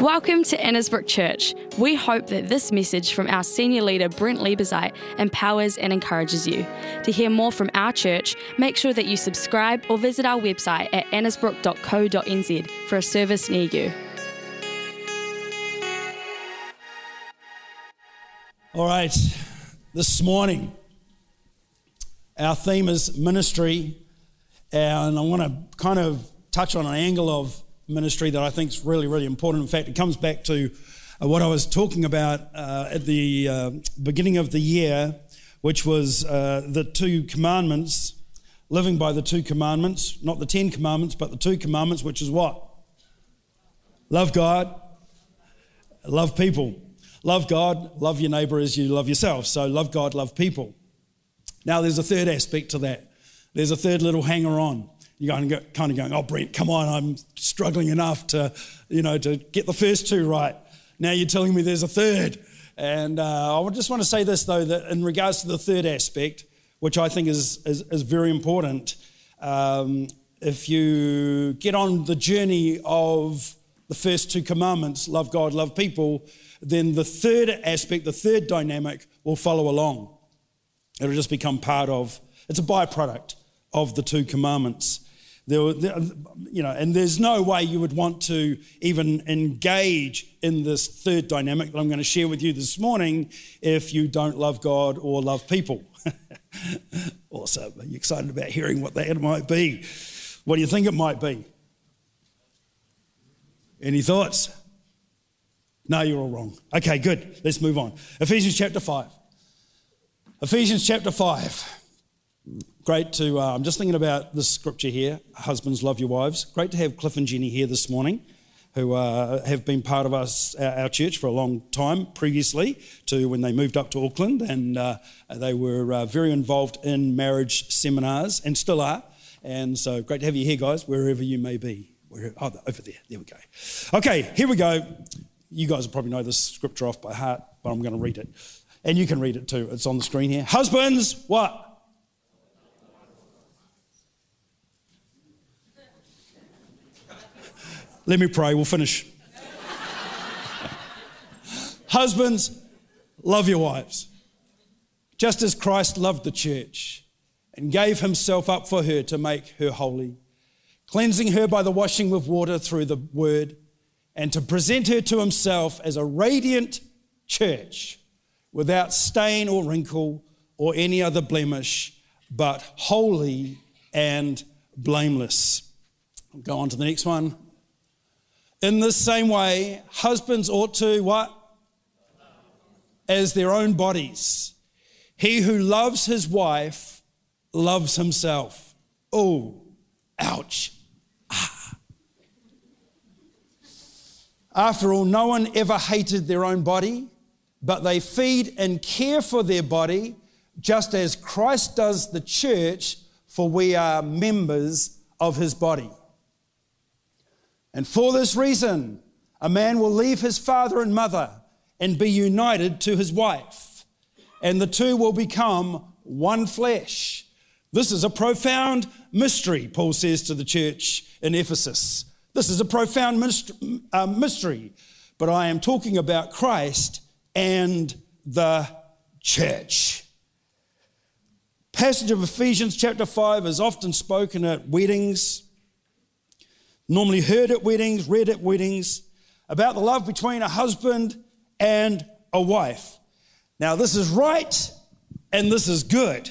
Welcome to Annesbrook Church. We hope that this message from our senior leader Brent Lieberzeit empowers and encourages you. To hear more from our church, make sure that you subscribe or visit our website at annesbrook.co.nz for a service near you. All right, this morning our theme is ministry, and I want to kind of touch on an angle of ministry that I think is really, really important. In fact, it comes back to uh, what I was talking about uh, at the uh, beginning of the year, which was uh, the two commandments, living by the two commandments, not the Ten Commandments, but the two commandments, which is what? Love God, love people. Love God, love your neighbor as you love yourself. So love God, love people. Now, there's a third aspect to that. There's a third little hanger on you're kind of going, oh, Brent, come on, I'm struggling enough to, you know, to get the first two right. Now you're telling me there's a third. And uh, I just want to say this, though, that in regards to the third aspect, which I think is, is, is very important, um, if you get on the journey of the first two commandments, love God, love people, then the third aspect, the third dynamic will follow along. It'll just become part of, it's a byproduct of the two commandments. There, there, you know, and there's no way you would want to even engage in this third dynamic that I'm going to share with you this morning if you don't love God or love people. awesome. Are you excited about hearing what that might be? What do you think it might be? Any thoughts? No, you're all wrong. Okay, good. Let's move on. Ephesians chapter 5. Ephesians chapter 5 great to, uh, I'm just thinking about this scripture here husbands, love your wives. Great to have Cliff and Jenny here this morning, who uh, have been part of us, our, church, for a long time previously to when they moved up to Auckland. And uh, they were uh, very involved in marriage seminars and still are. And so great to have you here, guys, wherever you may be. Oh, over there. There we go. Okay, here we go. You guys probably know this scripture off by heart, but I'm going to read it. And you can read it too. It's on the screen here. Husbands, what? Let me pray, we'll finish. Husbands, love your wives, just as Christ loved the church and gave himself up for her to make her holy, cleansing her by the washing with water through the word, and to present her to himself as a radiant church without stain or wrinkle or any other blemish, but holy and blameless. I'll go on to the next one. In the same way, husbands ought to what? As their own bodies. He who loves his wife loves himself. Oh, ouch. Ah. After all, no one ever hated their own body, but they feed and care for their body just as Christ does the church, for we are members of his body. And for this reason, a man will leave his father and mother and be united to his wife, and the two will become one flesh. This is a profound mystery, Paul says to the church in Ephesus. This is a profound uh, mystery, but I am talking about Christ and the church. Passage of Ephesians chapter 5 is often spoken at weddings normally heard at weddings, read at weddings, about the love between a husband and a wife. Now, this is right and this is good,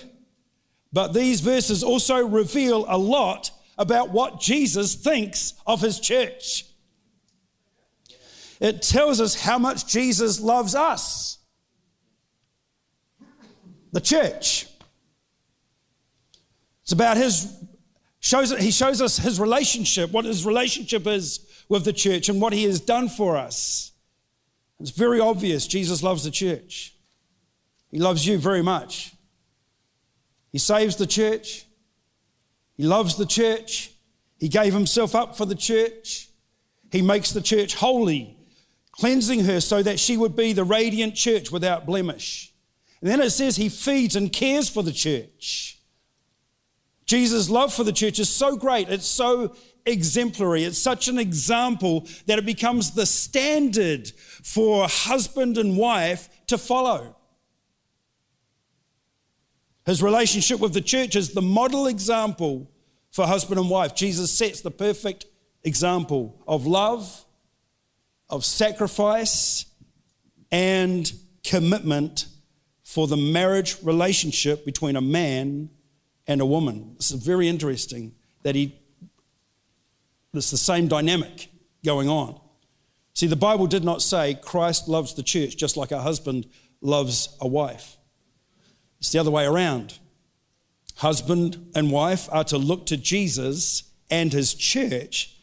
but these verses also reveal a lot about what Jesus thinks of his church. It tells us how much Jesus loves us, the church. It's about his Shows, he shows us his relationship, what his relationship is with the church and what he has done for us. It's very obvious Jesus loves the church. He loves you very much. He saves the church. He loves the church. He gave himself up for the church. He makes the church holy, cleansing her so that she would be the radiant church without blemish. And then it says he feeds and cares for the church. Jesus' love for the church is so great, it's so exemplary. It's such an example that it becomes the standard for husband and wife to follow. His relationship with the church is the model example for husband and wife. Jesus sets the perfect example of love, of sacrifice, and commitment for the marriage relationship between a man and a woman. This is very interesting that he, it's the same dynamic going on. See, the Bible did not say Christ loves the church just like a husband loves a wife. It's the other way around. Husband and wife are to look to Jesus and his church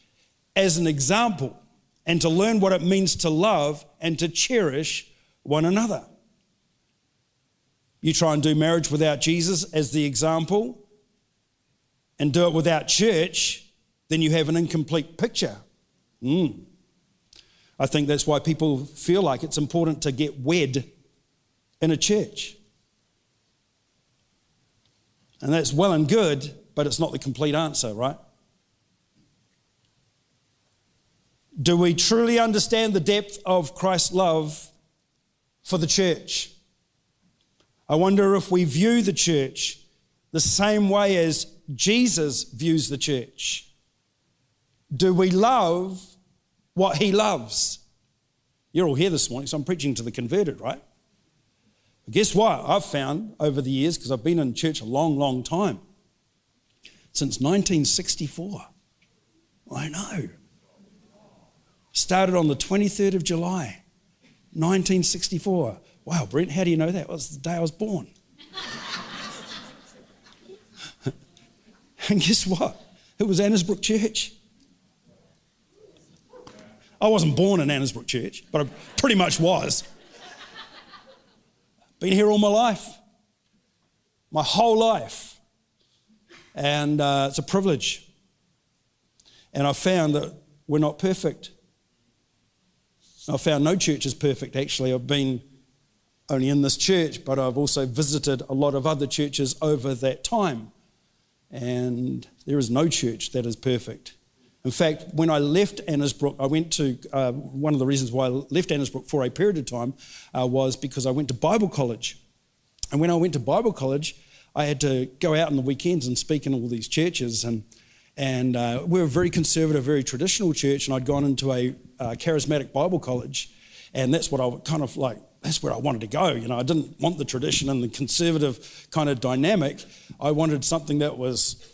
as an example and to learn what it means to love and to cherish one another. You try and do marriage without Jesus as the example and do it without church, then you have an incomplete picture. Mm. I think that's why people feel like it's important to get wed in a church. And that's well and good, but it's not the complete answer, right? Do we truly understand the depth of Christ's love for the church? I wonder if we view the church the same way as Jesus views the church. Do we love what he loves? You're all here this morning, so I'm preaching to the converted, right? But guess what? I've found over the years, because I've been in church a long, long time, since 1964. I know. Started on the 23rd of July, 1964. Wow, Brent, how do you know that? Well, it was the day I was born. and guess what? It was Annesbrook Church. I wasn't born in Annesbrook Church, but I pretty much was. Been here all my life, my whole life. And uh, it's a privilege. And I found that we're not perfect. I found no church is perfect, actually. I've been only in this church, but I've also visited a lot of other churches over that time. And there is no church that is perfect. In fact, when I left Annesbrook, I went to uh, one of the reasons why I left Annesbrook for a period of time uh, was because I went to Bible college. And when I went to Bible college, I had to go out on the weekends and speak in all these churches. And and uh, we were a very conservative, very traditional church, and I'd gone into a uh, charismatic Bible college, and that's what I kind of like, that's where I wanted to go. You know, I didn't want the tradition and the conservative kind of dynamic. I wanted something that was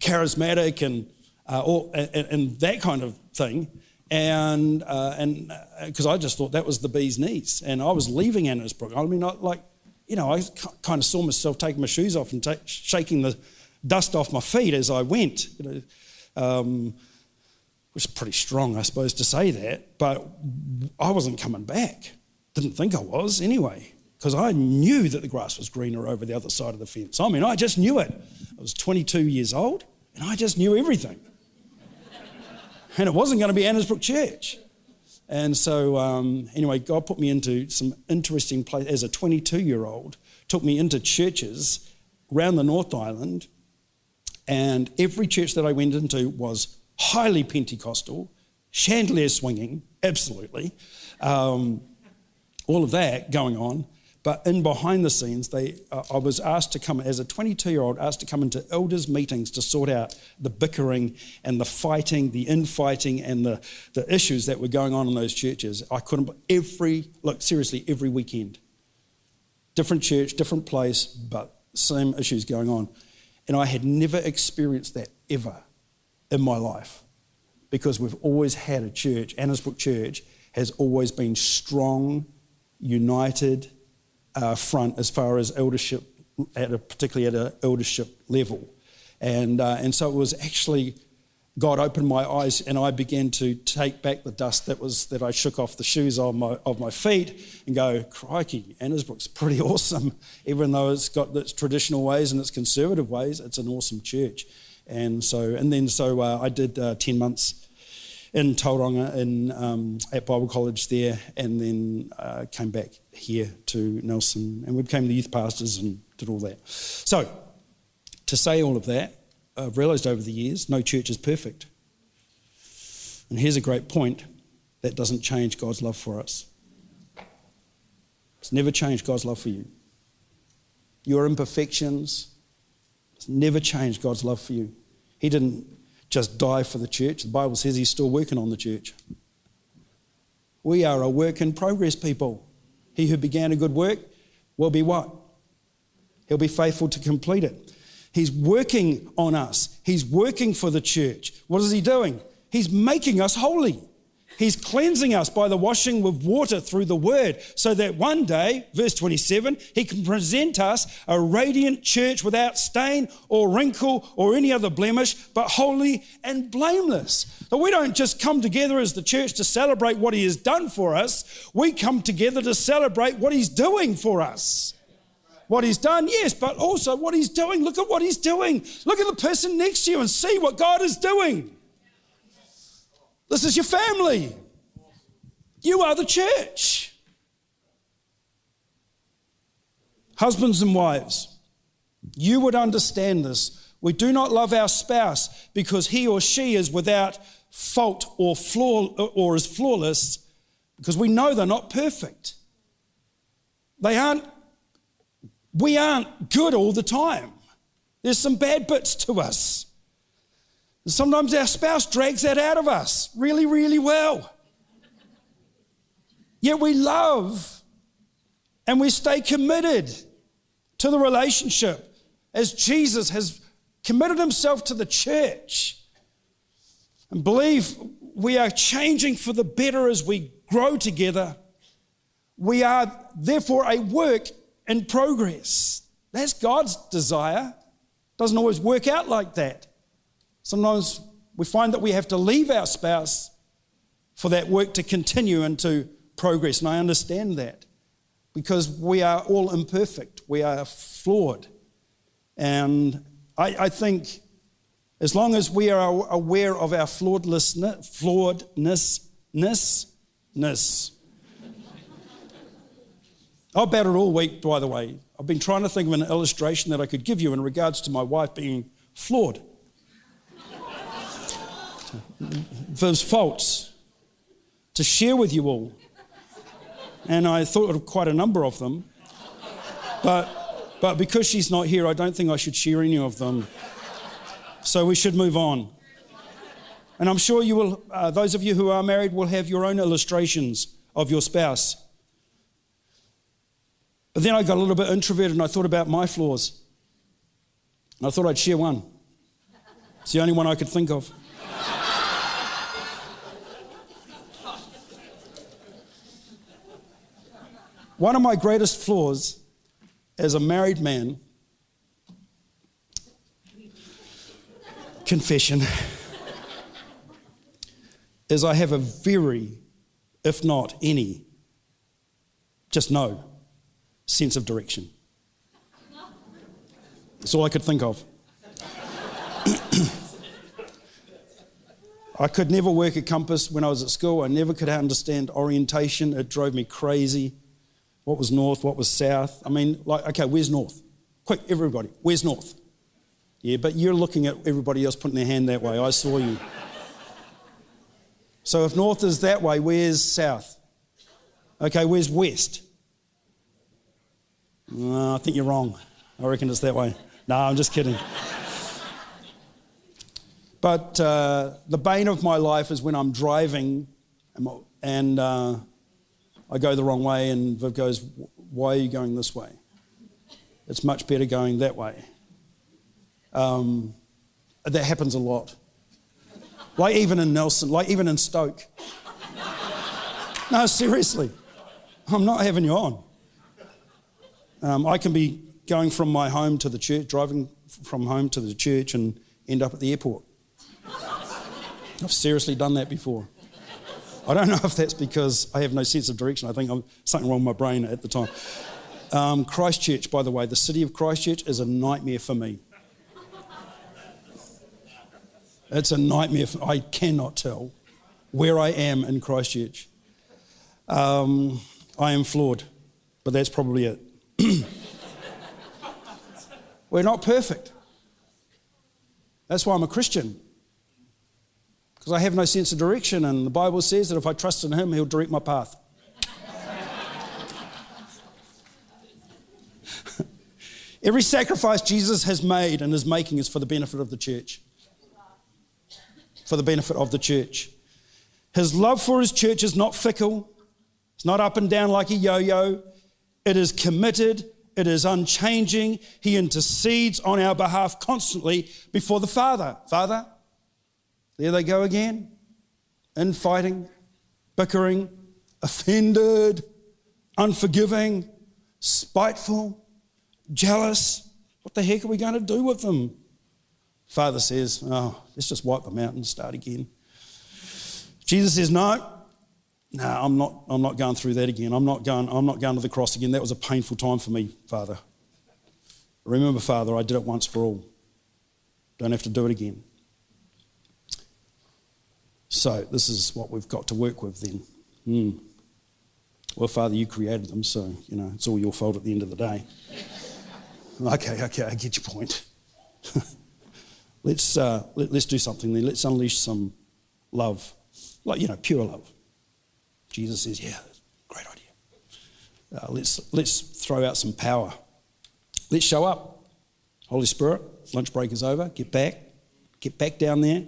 charismatic and, uh, and, and, that kind of thing. And uh, and because uh, I just thought that was the bee's knees, and I was leaving Annesbrook. I mean, I, like, you know, I kind of saw myself taking my shoes off and shaking the dust off my feet as I went. You know, um, was pretty strong, I suppose, to say that, but I wasn't coming back. Didn't think I was anyway, because I knew that the grass was greener over the other side of the fence. I mean, I just knew it. I was 22 years old, and I just knew everything. and it wasn't going to be Annesbrook Church. And so, um, anyway, God put me into some interesting place as a 22 year old, took me into churches around the North Island and every church that I went into was highly Pentecostal, chandelier swinging, absolutely, um, all of that going on. But in behind the scenes, they, uh, I was asked to come, as a 22 year old, asked to come into elders' meetings to sort out the bickering and the fighting, the infighting, and the, the issues that were going on in those churches. I couldn't, every, look, seriously, every weekend. Different church, different place, but same issues going on. And I had never experienced that ever in my life because we've always had a church, Annesbrook Church has always been strong, united uh, front as far as eldership, at a, particularly at an eldership level. And, uh, and so it was actually God opened my eyes and I began to take back the dust that was that I shook off the shoes of my of my feet and go, crikey, Annesbrook's pretty awesome. Even though it's got its traditional ways and its conservative ways, it's an awesome church. And so and then so uh, I did uh, ten months in Tauranga in um, at Bible College there, and then uh, came back here to Nelson, and we became the youth pastors and did all that. So to say all of that, I've realised over the years, no church is perfect. And here's a great point that doesn't change God's love for us. It's never changed God's love for you. Your imperfections, it's never changed God's love for you. He didn't just die for the church. The Bible says He's still working on the church. We are a work in progress people. He who began a good work will be what? He'll be faithful to complete it. He's working on us. He's working for the church. What is he doing? He's making us holy. He's cleansing us by the washing with water through the word, so that one day, verse 27, he can present us a radiant church without stain or wrinkle or any other blemish, but holy and blameless. So we don't just come together as the church to celebrate what he has done for us, we come together to celebrate what he's doing for us. What he's done, yes, but also what he's doing. Look at what he's doing. Look at the person next to you and see what God is doing. This is your family. You are the church. Husbands and wives, you would understand this. We do not love our spouse because he or she is without fault or flaw or is flawless because we know they're not perfect. They aren't we aren't good all the time. There's some bad bits to us. Sometimes our spouse drags that out of us really, really well. Yet we love and we stay committed to the relationship as Jesus has committed himself to the church. And believe we are changing for the better as we grow together. We are therefore a work in progress. That's God's desire. Doesn't always work out like that. Sometimes we find that we have to leave our spouse for that work to continue and to progress. And I understand that because we are all imperfect, we are flawed. And I, I think as long as we are aware of our flawedness, flawedness, ness, I've battled all week, by the way. I've been trying to think of an illustration that I could give you in regards to my wife being flawed. Those faults to share with you all. And I thought of quite a number of them. But, but because she's not here, I don't think I should share any of them. So we should move on. And I'm sure you will, uh, those of you who are married will have your own illustrations of your spouse. But then I got a little bit introverted and I thought about my flaws. And I thought I'd share one. It's the only one I could think of. One of my greatest flaws as a married man, confession, is I have a very, if not any, just no sense of direction. That's all I could think of. I could never work a compass when I was at school. I never could understand orientation. It drove me crazy. What was north? What was south? I mean, like, okay, where's north? Quick, everybody, where's north? Yeah, but you're looking at everybody else putting their hand that way. I saw you. So if north is that way, where's south? Okay, where's west? No, I think you're wrong. I reckon it's that way. No, I'm just kidding. but uh, the bane of my life is when I'm driving and uh, I go the wrong way, and Viv goes, Why are you going this way? It's much better going that way. Um, that happens a lot. Like even in Nelson, like even in Stoke. No, seriously. I'm not having you on. Um, I can be going from my home to the church, driving from home to the church, and end up at the airport. I've seriously done that before. I don't know if that's because I have no sense of direction. I think I'm something wrong with my brain at the time. Um, Christchurch, by the way, the city of Christchurch is a nightmare for me. It's a nightmare. For, I cannot tell where I am in Christchurch. Um, I am flawed, but that's probably it. We're not perfect. That's why I'm a Christian. Because I have no sense of direction, and the Bible says that if I trust in Him, He'll direct my path. Every sacrifice Jesus has made and is making is for the benefit of the church. For the benefit of the church. His love for his church is not fickle, it's not up and down like a yo yo. It is committed, it is unchanging. He intercedes on our behalf constantly before the Father. Father, there they go again, infighting, bickering, offended, unforgiving, spiteful, jealous. What the heck are we going to do with them? Father says, Oh, let's just wipe them out and start again. Jesus says, No, no, I'm not, I'm not going through that again. I'm not going, I'm not going to the cross again. That was a painful time for me, Father. Remember, Father, I did it once for all. Don't have to do it again. So, this is what we've got to work with then. Mm. Well, Father, you created them, so, you know, it's all your fault at the end of the day. okay, okay, I get your point. let's, uh, let, let's do something then. Let's unleash some love, like, you know, pure love. Jesus says, Yeah, great idea. Uh, let's, let's throw out some power. Let's show up. Holy Spirit, lunch break is over. Get back. Get back down there.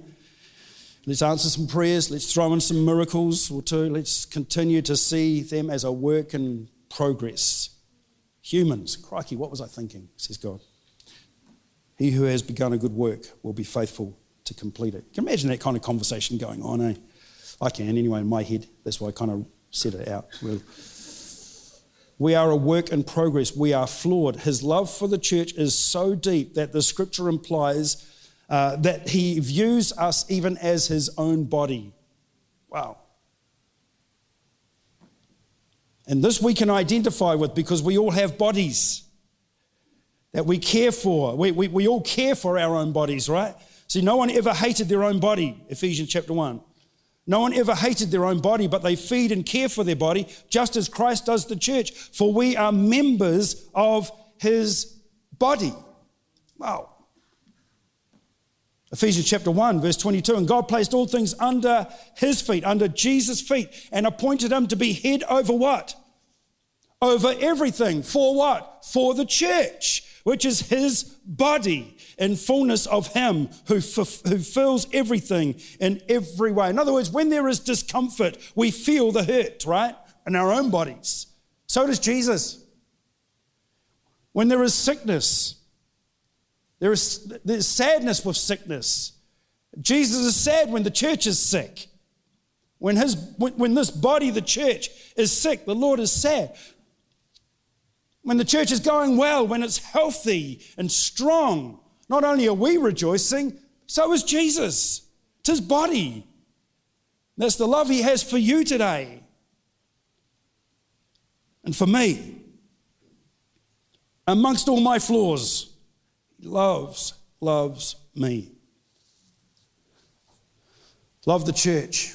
Let's answer some prayers. Let's throw in some miracles or two. Let's continue to see them as a work in progress. Humans, crikey, what was I thinking? Says God. He who has begun a good work will be faithful to complete it. Can imagine that kind of conversation going on, eh? I can anyway in my head. That's why I kind of set it out. We are a work in progress. We are flawed. His love for the church is so deep that the scripture implies uh, that he views us even as his own body. Wow. And this we can identify with because we all have bodies that we care for. We, we, we all care for our own bodies, right? See, no one ever hated their own body, Ephesians chapter 1. No one ever hated their own body, but they feed and care for their body, just as Christ does the church. For we are members of his body. Wow. Ephesians chapter 1, verse 22. And God placed all things under his feet, under Jesus' feet, and appointed him to be head over what? Over everything. For what? For the church, which is his body in fullness of Him who, f- who fills everything in every way. In other words, when there is discomfort, we feel the hurt, right? In our own bodies. So does Jesus. When there is sickness, there is there's sadness with sickness. Jesus is sad when the church is sick. When, his, when this body, the church, is sick, the Lord is sad. When the church is going well, when it's healthy and strong, not only are we rejoicing, so is Jesus. It's his body. That's the love he has for you today and for me. Amongst all my flaws, loves, loves me. Love the church.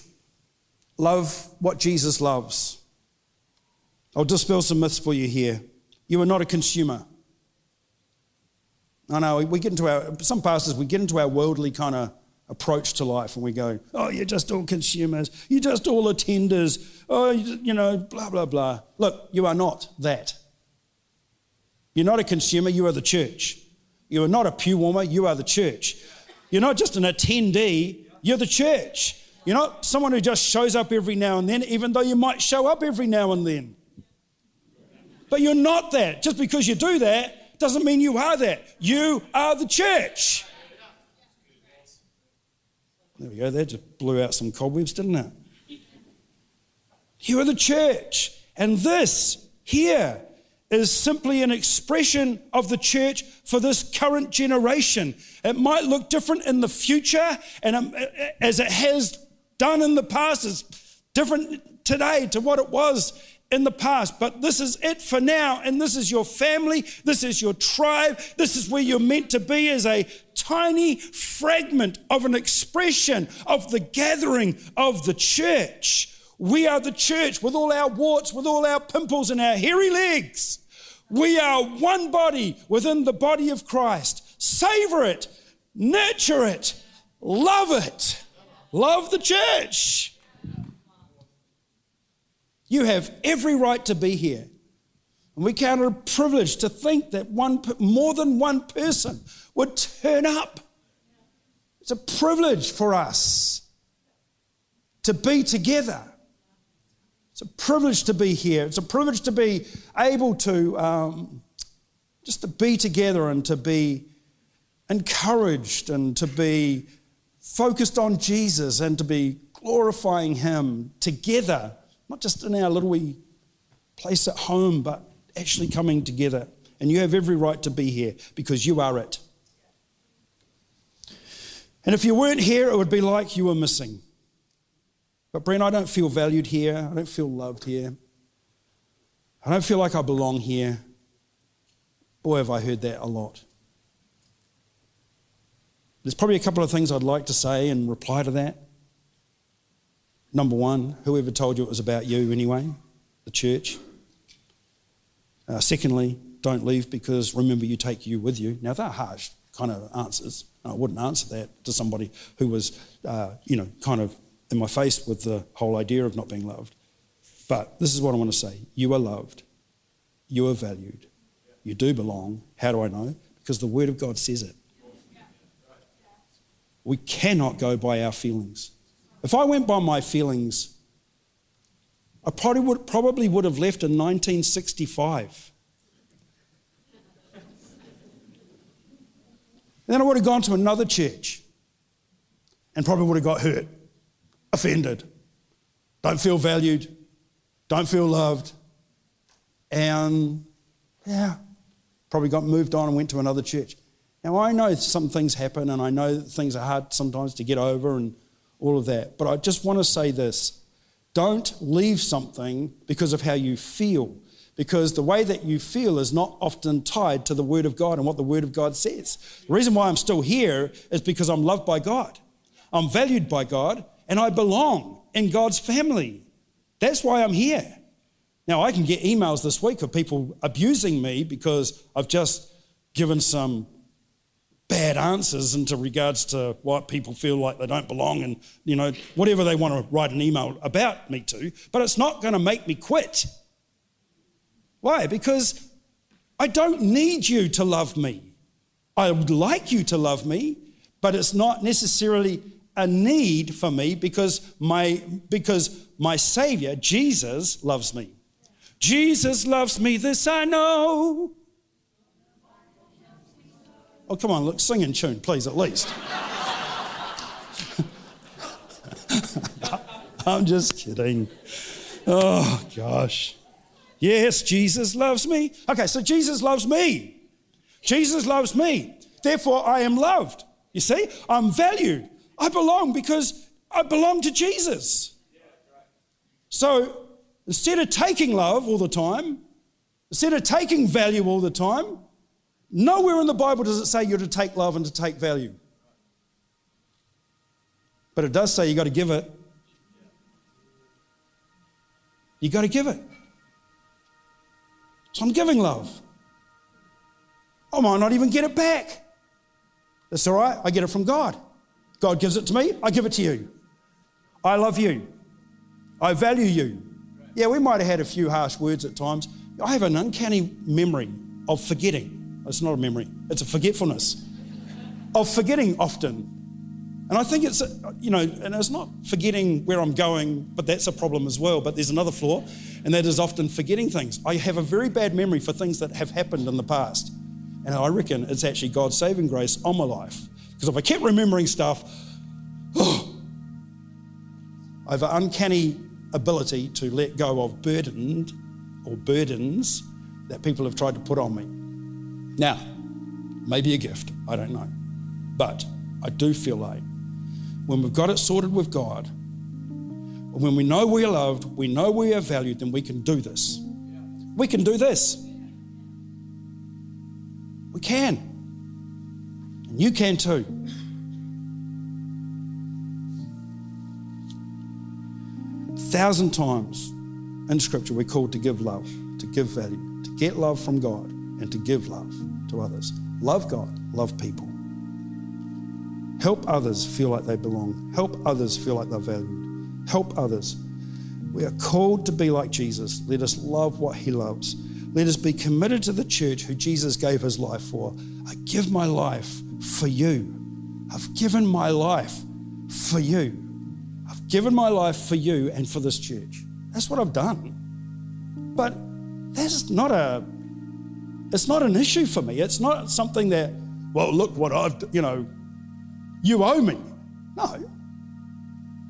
Love what Jesus loves. I'll dispel some myths for you here. You are not a consumer. I know we get into our, some pastors, we get into our worldly kind of approach to life and we go, oh, you're just all consumers, you're just all attenders, oh, you know, blah, blah, blah. Look, you are not that. You're not a consumer, you are the church. You are not a pew warmer, you are the church. You're not just an attendee, you're the church. You're not someone who just shows up every now and then, even though you might show up every now and then. But you're not that. Just because you do that doesn't mean you are that. You are the church. There we go. That just blew out some cobwebs, didn't it? You are the church. And this here is simply an expression of the church for this current generation. It might look different in the future, and um, as it has done in the past, it's different today to what it was in the past, but this is it for now. And this is your family, this is your tribe, this is where you're meant to be as a tiny fragment of an expression of the gathering of the church. We are the church with all our warts, with all our pimples and our hairy legs. We are one body within the body of Christ. Savor it, nurture it, love it. Love the church. You have every right to be here. And we count it a privilege to think that one, more than one person would turn up. It's a privilege for us to be together. It's a privilege to be here. It's a privilege to be able to um, just to be together and to be encouraged and to be focused on Jesus and to be glorifying Him together, not just in our little wee place at home, but actually coming together. And you have every right to be here because you are it. And if you weren't here, it would be like you were missing. But, Brent, I don't feel valued here. I don't feel loved here. I don't feel like I belong here. Boy, have I heard that a lot. There's probably a couple of things I'd like to say in reply to that. Number one, whoever told you it was about you anyway? The church. Uh, secondly, don't leave because remember you take you with you. Now, they're harsh kind of answers. I wouldn't answer that to somebody who was, uh, you know, kind of in my face with the whole idea of not being loved. But this is what I want to say you are loved, you are valued, you do belong. How do I know? Because the Word of God says it. We cannot go by our feelings. If I went by my feelings, I probably would, probably would have left in 1965. And then I would have gone to another church and probably would have got hurt, offended, don't feel valued, don't feel loved. And yeah, probably got moved on and went to another church. Now, I know some things happen and I know things are hard sometimes to get over and all of that, but I just want to say this don't leave something because of how you feel, because the way that you feel is not often tied to the Word of God and what the Word of God says. The reason why I'm still here is because I'm loved by God, I'm valued by God, and I belong in God's family. That's why I'm here. Now, I can get emails this week of people abusing me because I've just given some bad answers into regards to what people feel like they don't belong and, you know, whatever they want to write an email about me to. But it's not going to make me quit. Why? Because I don't need you to love me. I would like you to love me, but it's not necessarily a need for me because my, because my Savior, Jesus, loves me. Jesus loves me, this I know. Oh, come on, look, sing in tune, please, at least. I'm just kidding. Oh, gosh. Yes, Jesus loves me. Okay, so Jesus loves me. Jesus loves me. Therefore, I am loved. You see, I'm valued. I belong because I belong to Jesus. So instead of taking love all the time, instead of taking value all the time, Nowhere in the Bible does it say you're to take love and to take value. But it does say you've got to give it. You've got to give it. So I'm giving love. I might not even get it back. That's all right. I get it from God. God gives it to me, I give it to you. I love you. I value you. Yeah, we might have had a few harsh words at times. I have an uncanny memory of forgetting. It's not a memory, it's a forgetfulness of forgetting often. And I think it's, you know, and it's not forgetting where I'm going, but that's a problem as well. But there's another flaw, and that is often forgetting things. I have a very bad memory for things that have happened in the past. And I reckon it's actually God's saving grace on my life. Because if I kept remembering stuff, oh, I have an uncanny ability to let go of burdened or burdens that people have tried to put on me. Now, maybe a gift, I don't know. But I do feel like when we've got it sorted with God, when we know we are loved, we know we are valued, then we can do this. We can do this. We can. And you can too. Thousand times in Scripture, we're called to give love, to give value, to get love from God and to give love to others. Love God, love people. Help others feel like they belong. Help others feel like they're valued. Help others. We are called to be like Jesus. Let us love what he loves. Let us be committed to the church who Jesus gave his life for. I give my life for you. I've given my life for you. I've given my life for you and for this church. That's what I've done. But that's not a it's not an issue for me. It's not something that, well, look what I've, you know, you owe me. No.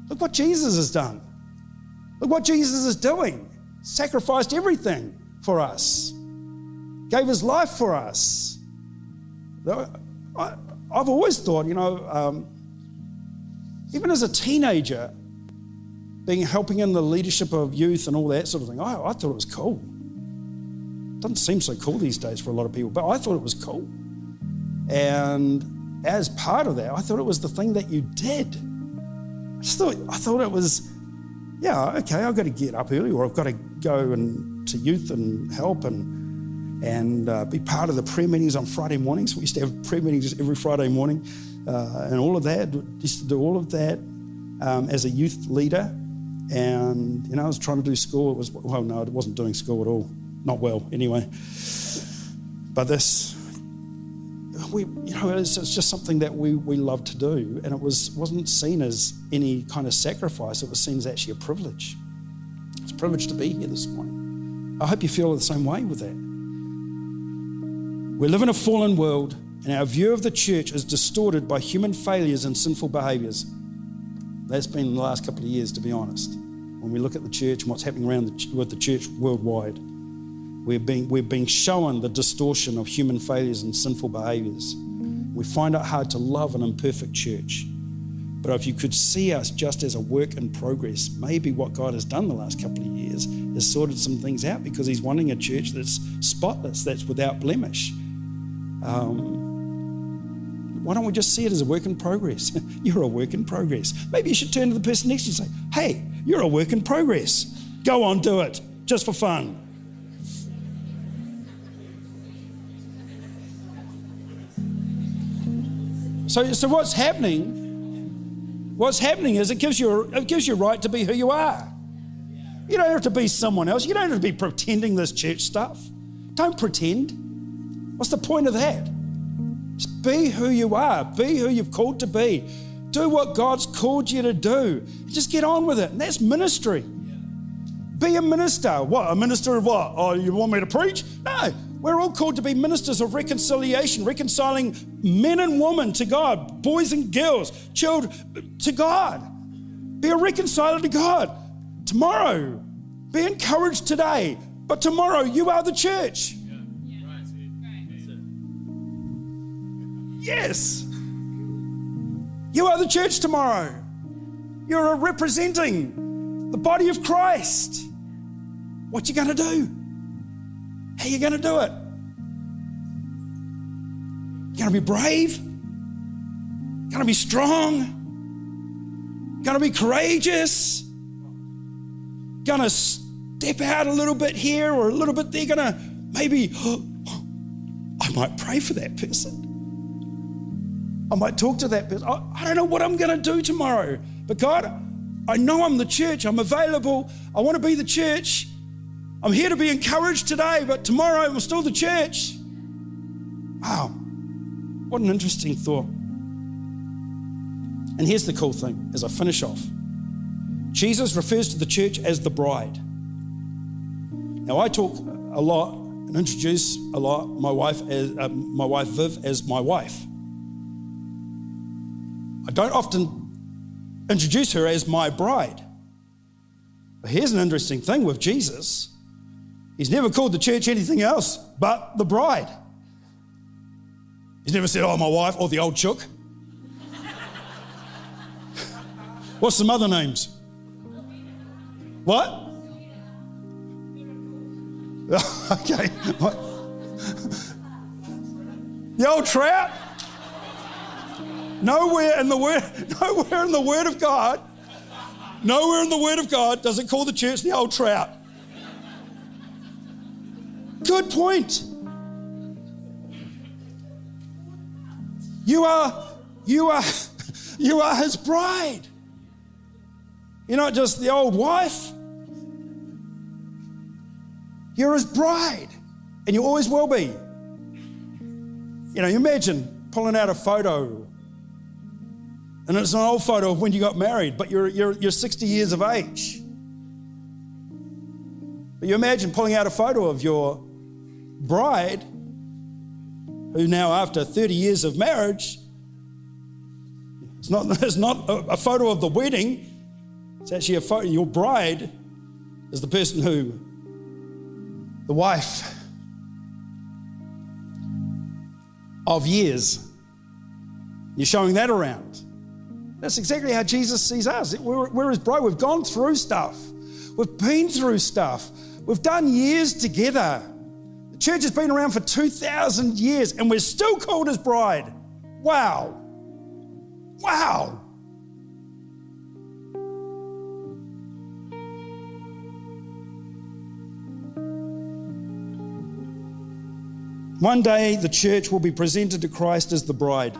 Look what Jesus has done. Look what Jesus is doing. Sacrificed everything for us, gave his life for us. I, have always thought, you know, um, even as a teenager, being helping in the leadership of youth and all that sort of thing, I, I thought it was cool. Doesn't seem so cool these days for a lot of people, but I thought it was cool. And as part of that, I thought it was the thing that you did. I just thought I thought it was, yeah, okay, I've got to get up early, or I've got to go and to youth and help and and uh, be part of the prayer meetings on Friday mornings. We used to have prayer meetings every Friday morning, uh, and all of that. Used to do all of that um, as a youth leader, and you know, I was trying to do school. It was well, no, it wasn't doing school at all not well anyway. But this, we, you know, it's, it's just something that we, we love to do, and it was wasn't seen as any kind of sacrifice. It was seen as actually a privilege. It's a privilege to be here this morning. I hope you feel the same way with that. We live in a fallen world, and our view of the church is distorted by human failures and sinful behaviours. That's been the last couple of years, to be honest. When we look at the church and what's happening around the, with the church worldwide. We're being, we're being shown the distortion of human failures and sinful behaviors. We find it hard to love an imperfect church. But if you could see us just as a work in progress, maybe what God has done the last couple of years is sorted some things out because He's wanting a church that's spotless, that's without blemish. Um, why don't we just see it as a work in progress? you're a work in progress. Maybe you should turn to the person next to you and say, hey, you're a work in progress. Go on, do it, just for fun. So, so what's happening? What's happening is it gives you it gives you a right to be who you are. You don't have to be someone else. You don't have to be pretending this church stuff. Don't pretend. What's the point of that? Just be who you are. Be who you've called to be. Do what God's called you to do. Just get on with it. And that's ministry. Be a minister. What? A minister of what? Oh, you want me to preach? No. We're all called to be ministers of reconciliation, reconciling men and women to God, boys and girls, children to God. Be a reconciler to God. Tomorrow, be encouraged today, but tomorrow you are the church. Yes. You are the church tomorrow. You're representing the body of Christ. What you going to do? How you going to do it? You're going to be brave? You Going to be strong? You Going to be courageous? You Going to step out a little bit here or a little bit there? Going to maybe, oh, I might pray for that person. I might talk to that person. I don't know what I'm going to do tomorrow, but God, I know I'm the church. I'm available. I want to be the church. I'm here to be encouraged today, but tomorrow I'm still the church. Wow, what an interesting thought. And here's the cool thing as I finish off Jesus refers to the church as the bride. Now, I talk a lot and introduce a lot my wife, as, uh, my wife Viv, as my wife. I don't often introduce her as my bride. But here's an interesting thing with Jesus He's never called the church anything else but the bride. He's never said, oh, my wife or the old chook. What's some other names? What? okay. the old? Nowhere in the word, nowhere in the Word of God, nowhere in the Word of God does it call the church the old trout. Good point. You are, you are, You are his bride. You're not just the old wife. You're his bride, and you always will be. You know, you imagine pulling out a photo, and it's an old photo of when you got married, but you're, you're, you're 60 years of age. But you imagine pulling out a photo of your bride, who now, after 30 years of marriage, it's not, it's not a, a photo of the wedding, it's actually a photo. Your bride is the person who, the wife of years. You're showing that around. That's exactly how Jesus sees us. We're, we're his bride. We've gone through stuff, we've been through stuff. We've done years together. The church has been around for 2,000 years and we're still called his bride. Wow. Wow. One day, the church will be presented to Christ as the bride.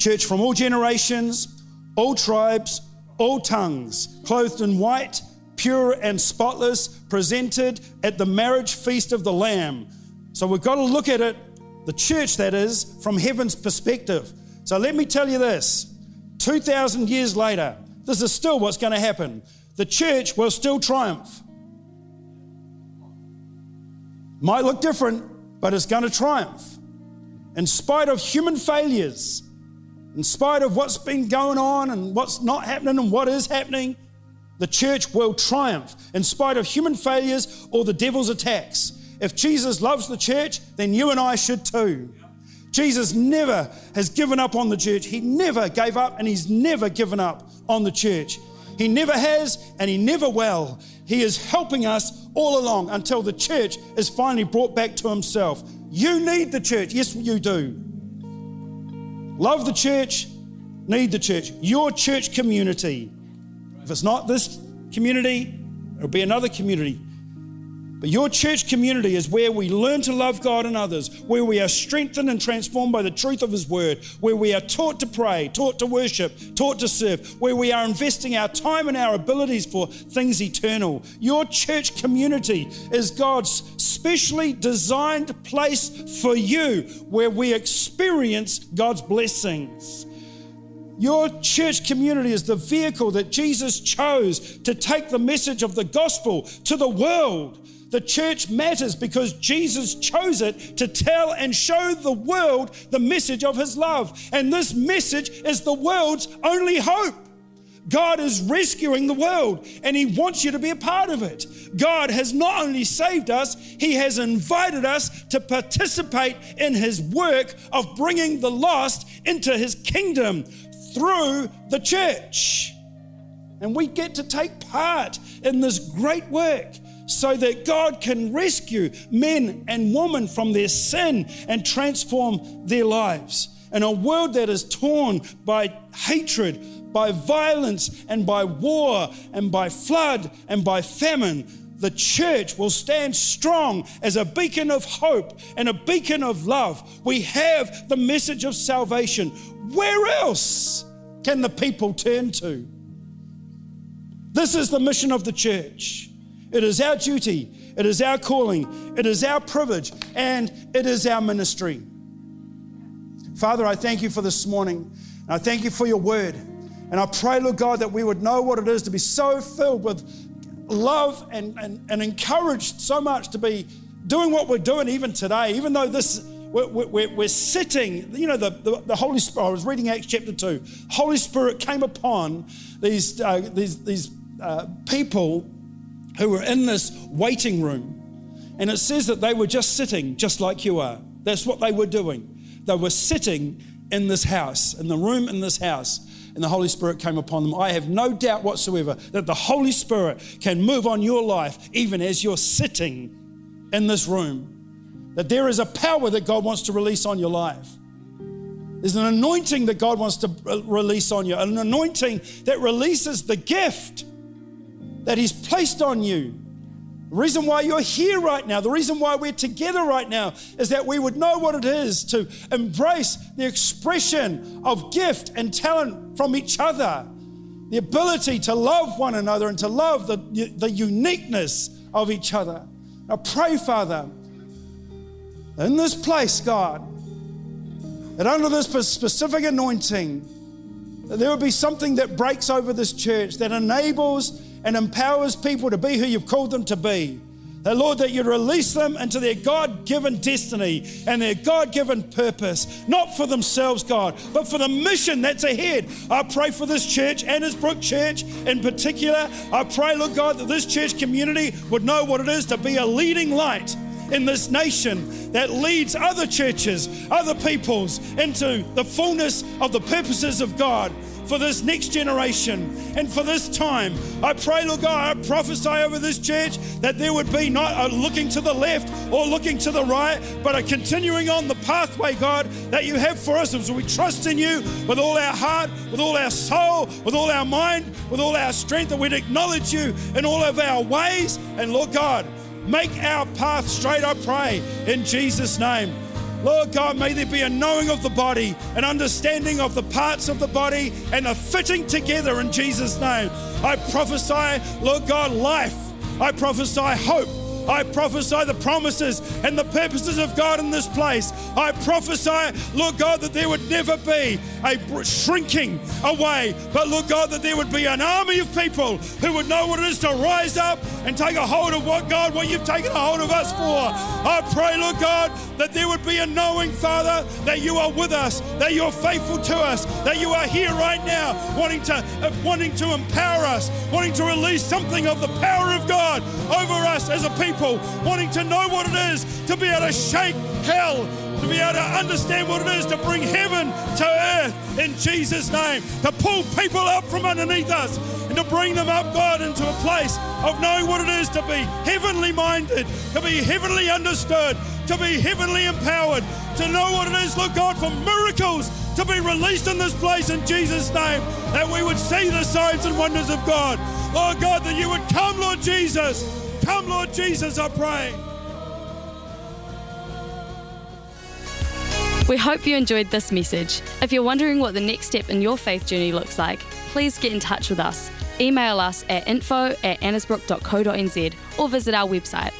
Church from all generations, all tribes, all tongues, clothed in white pure and spotless, presented at the marriage feast of the Lamb. So we've got to look at it, the church that is, from heaven's perspective. So let me tell you this 2,000 years later, this is still what's going to happen. The church will still triumph. Might look different, but it's going to triumph. In spite of human failures, in spite of what's been going on and what's not happening and what is happening, the church will triumph in spite of human failures or the devil's attacks. If Jesus loves the church, then you and I should too. Jesus never has given up on the church. He never gave up and he's never given up on the church. He never has and he never will. He is helping us all along until the church is finally brought back to himself. You need the church. Yes, you do. Love the church, need the church. Your church community if it's not this community, it'll be another community. But your church community is where we learn to love God and others, where we are strengthened and transformed by the truth of His Word, where we are taught to pray, taught to worship, taught to serve, where we are investing our time and our abilities for things eternal. Your church community is God's specially designed place for you, where we experience God's blessings. Your church community is the vehicle that Jesus chose to take the message of the gospel to the world. The church matters because Jesus chose it to tell and show the world the message of his love. And this message is the world's only hope. God is rescuing the world and He wants you to be a part of it. God has not only saved us, He has invited us to participate in His work of bringing the lost into His kingdom through the church. And we get to take part in this great work so that God can rescue men and women from their sin and transform their lives. In a world that is torn by hatred, by violence, and by war, and by flood, and by famine, the church will stand strong as a beacon of hope and a beacon of love. We have the message of salvation. Where else can the people turn to? This is the mission of the church. It is our duty, it is our calling, it is our privilege, and it is our ministry. Father, I thank you for this morning. And I thank you for your word. And I pray, Lord God, that we would know what it is to be so filled with love and, and, and encouraged so much to be doing what we're doing even today, even though this we're, we're, we're, sitting, you know, the, the, the, Holy Spirit, I was reading Acts chapter 2. Holy Spirit came upon these, uh, these, these uh, people who were in this waiting room. And it says that they were just sitting, just like you are. That's what they were doing. They were sitting in this house, in the room in this house and the Holy Spirit came upon them. I have no doubt whatsoever that the Holy Spirit can move on your life even as you're sitting in this room that there is a power that God wants to release on your life. There's an anointing that God wants to release on you, an anointing that releases the gift that He's placed on you. The reason why you're here right now, the reason why we're together right now, is that we would know what it is to embrace the expression of gift and talent from each other, the ability to love one another and to love the, the uniqueness of each other. I pray, Father, in this place, God, that under this specific anointing, there would be something that breaks over this church, that enables and empowers people to be who you've called them to be. That, Lord, that you'd release them into their God given destiny and their God given purpose, not for themselves, God, but for the mission that's ahead. I pray for this church, Annesbrook Church in particular. I pray, Lord God, that this church community would know what it is to be a leading light in this nation that leads other churches, other peoples into the fullness of the purposes of God for this next generation and for this time. I pray, Lord God, I prophesy over this church that there would be not a looking to the left or looking to the right, but a continuing on the pathway, God, that you have for us. And so we trust in you with all our heart, with all our soul, with all our mind, with all our strength, that we'd acknowledge you in all of our ways. And Lord God, make our path straight, I pray, in Jesus' name. Lord God, may there be a knowing of the body, an understanding of the parts of the body, and a fitting together in Jesus' name. I prophesy, Lord God, life. I prophesy hope. I prophesy the promises and the purposes of God in this place. I prophesy, Lord God, that there would never be a shrinking away, but Lord God, that there would be an army of people who would know what it is to rise up and take a hold of what God, what you've taken a hold of us for. I pray, Lord God, that there would be a knowing, Father, that you are with us, that you're faithful to us, that you are here right now, wanting to uh, wanting to empower us, wanting to release something of the power of God over us as a people people wanting to know what it is to be able to shake hell, to be able to understand what it is to bring heaven to earth in Jesus' name, to pull people up from underneath us and to bring them up, God, into a place of knowing what it is to be heavenly minded, to be heavenly understood, to be heavenly empowered, to know what it is, Lord God, for miracles to be released in this place in Jesus' name, that we would see the signs and wonders of God. Lord God, that you would come, Lord Jesus Come, Lord Jesus, I pray. We hope you enjoyed this message. If you're wondering what the next step in your faith journey looks like, please get in touch with us. Email us at info at annesbrook.co.nz or visit our website